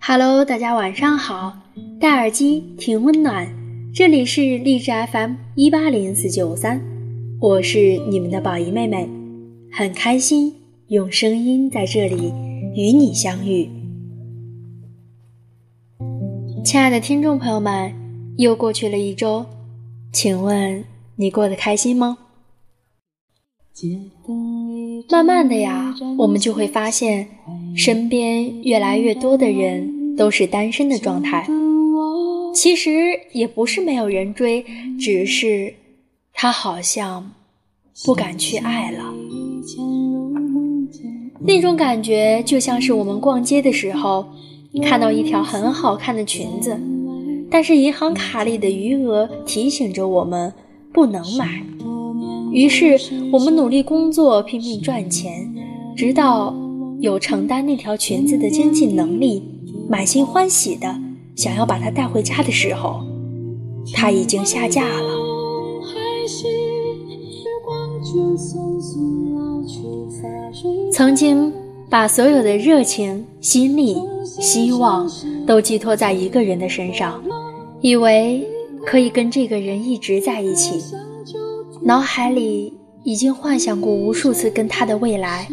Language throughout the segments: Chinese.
Hello，大家晚上好，戴耳机听温暖，这里是励志 FM 一八零四九三，我是你们的宝仪妹妹，很开心用声音在这里与你相遇。亲爱的听众朋友们，又过去了一周，请问你过得开心吗？慢慢的呀，我们就会发现，身边越来越多的人。都是单身的状态，其实也不是没有人追，只是他好像不敢去爱了。那种感觉就像是我们逛街的时候，看到一条很好看的裙子，但是银行卡里的余额提醒着我们不能买，于是我们努力工作，拼命赚钱，直到有承担那条裙子的经济能力。满心欢喜的想要把它带回家的时候，它已经下架了。曾经把所有的热情、心力、希望都寄托在一个人的身上，以为可以跟这个人一直在一起，脑海里已经幻想过无数次跟他的未来，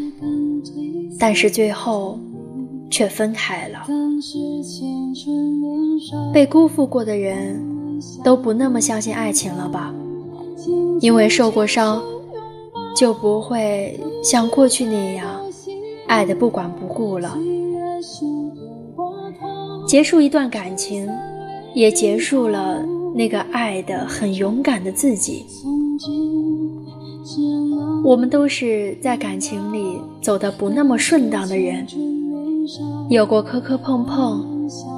但是最后却分开了。被辜负过的人，都不那么相信爱情了吧？因为受过伤，就不会像过去那样爱的不管不顾了。结束一段感情，也结束了那个爱的很勇敢的自己。我们都是在感情里走得不那么顺当的人。有过磕磕碰碰，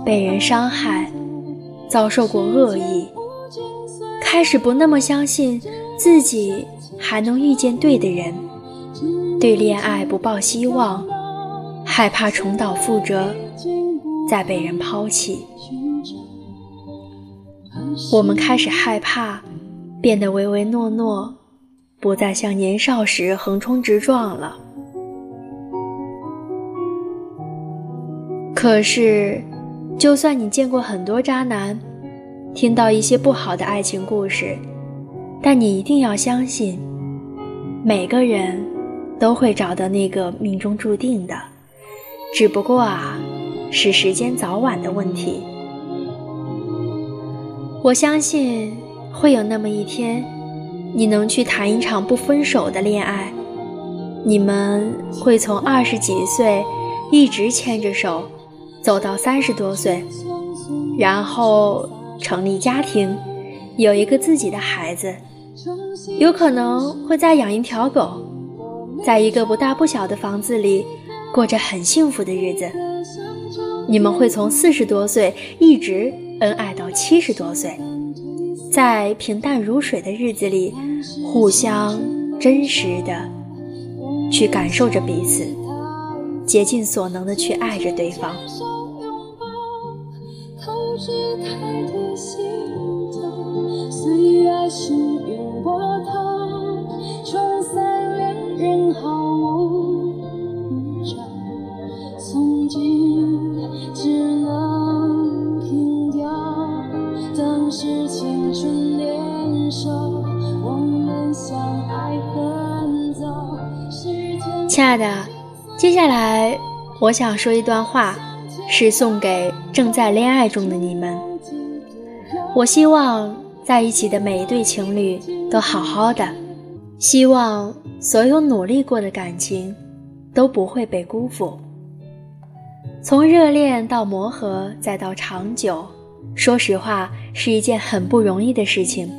被人伤害，遭受过恶意，开始不那么相信自己还能遇见对的人，对恋爱不抱希望，害怕重蹈覆辙，再被人抛弃。我们开始害怕，变得唯唯诺诺，不再像年少时横冲直撞了。可是，就算你见过很多渣男，听到一些不好的爱情故事，但你一定要相信，每个人都会找到那个命中注定的，只不过啊，是时间早晚的问题。我相信会有那么一天，你能去谈一场不分手的恋爱，你们会从二十几岁一直牵着手。走到三十多岁，然后成立家庭，有一个自己的孩子，有可能会再养一条狗，在一个不大不小的房子里过着很幸福的日子。你们会从四十多岁一直恩爱到七十多岁，在平淡如水的日子里，互相真实的去感受着彼此，竭尽所能的去爱着对方。是青春年少，我们相爱恨亲爱的，接下来我想说一段话，是送给正在恋爱中的你们。我希望在一起的每一对情侣都好好的，希望所有努力过的感情都不会被辜负。从热恋到磨合再到长久，说实话是一件很不容易的事情，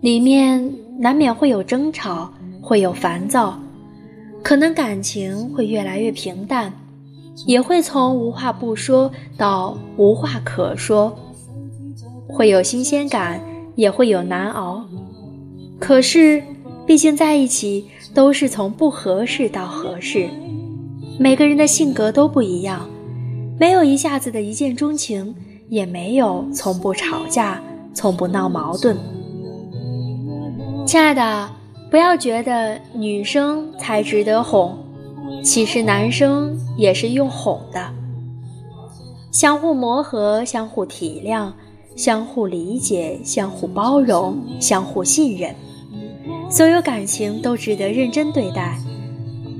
里面难免会有争吵，会有烦躁，可能感情会越来越平淡，也会从无话不说到无话可说。会有新鲜感，也会有难熬。可是，毕竟在一起都是从不合适到合适，每个人的性格都不一样，没有一下子的一见钟情，也没有从不吵架，从不闹矛盾。亲爱的，不要觉得女生才值得哄，其实男生也是用哄的，相互磨合，相互体谅，相互理解，相互包容，相互信任，所有感情都值得认真对待。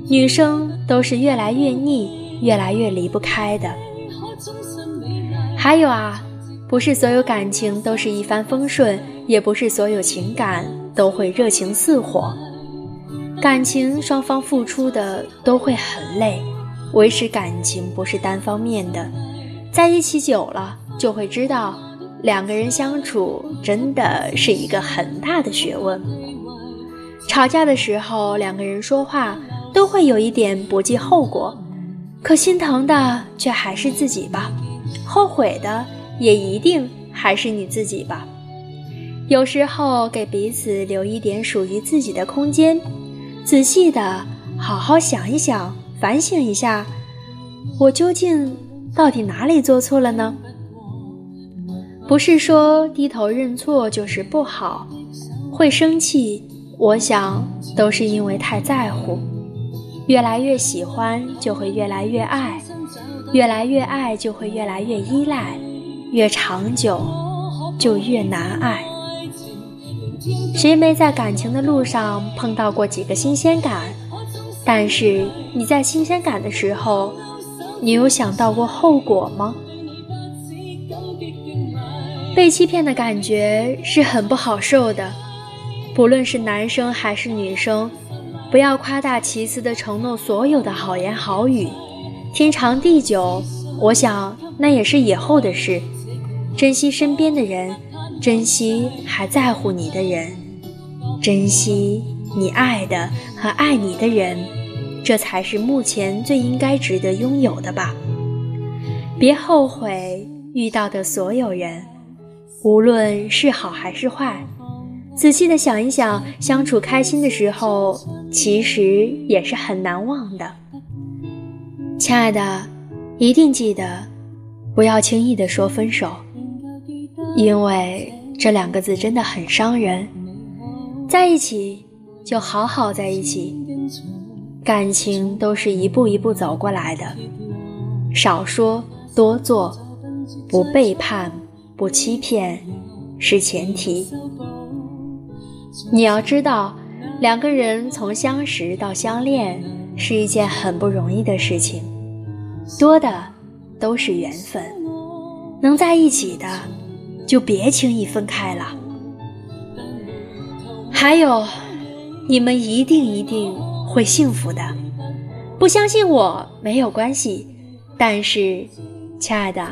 女生都是越来越腻，越来越离不开的。还有啊，不是所有感情都是一帆风顺，也不是所有情感都会热情似火。感情双方付出的都会很累，维持感情不是单方面的，在一起久了就会知道，两个人相处真的是一个很大的学问。吵架的时候，两个人说话都会有一点不计后果，可心疼的却还是自己吧，后悔的也一定还是你自己吧。有时候给彼此留一点属于自己的空间。仔细的好好想一想，反省一下，我究竟到底哪里做错了呢？不是说低头认错就是不好，会生气，我想都是因为太在乎。越来越喜欢，就会越来越爱；越来越爱，就会越来越依赖；越长久，就越难爱。谁没在感情的路上碰到过几个新鲜感？但是你在新鲜感的时候，你有想到过后果吗？被欺骗的感觉是很不好受的，不论是男生还是女生，不要夸大其词的承诺所有的好言好语，天长地久，我想那也是以后的事。珍惜身边的人，珍惜还在乎你的人。珍惜你爱的和爱你的人，这才是目前最应该值得拥有的吧。别后悔遇到的所有人，无论是好还是坏，仔细的想一想，相处开心的时候，其实也是很难忘的。亲爱的，一定记得，不要轻易的说分手，因为这两个字真的很伤人。在一起就好好在一起，感情都是一步一步走过来的，少说多做，不背叛不欺骗是前提。你要知道，两个人从相识到相恋是一件很不容易的事情，多的都是缘分，能在一起的就别轻易分开了。还有，你们一定一定会幸福的。不相信我没有关系，但是，亲爱的，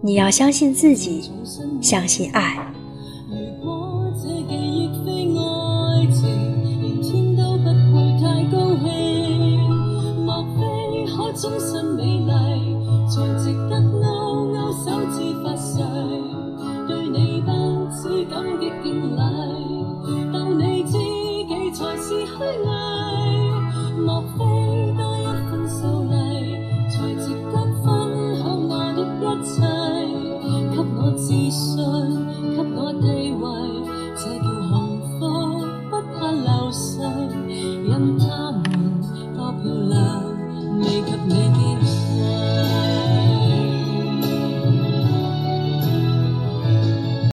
你要相信自己，相信爱。自信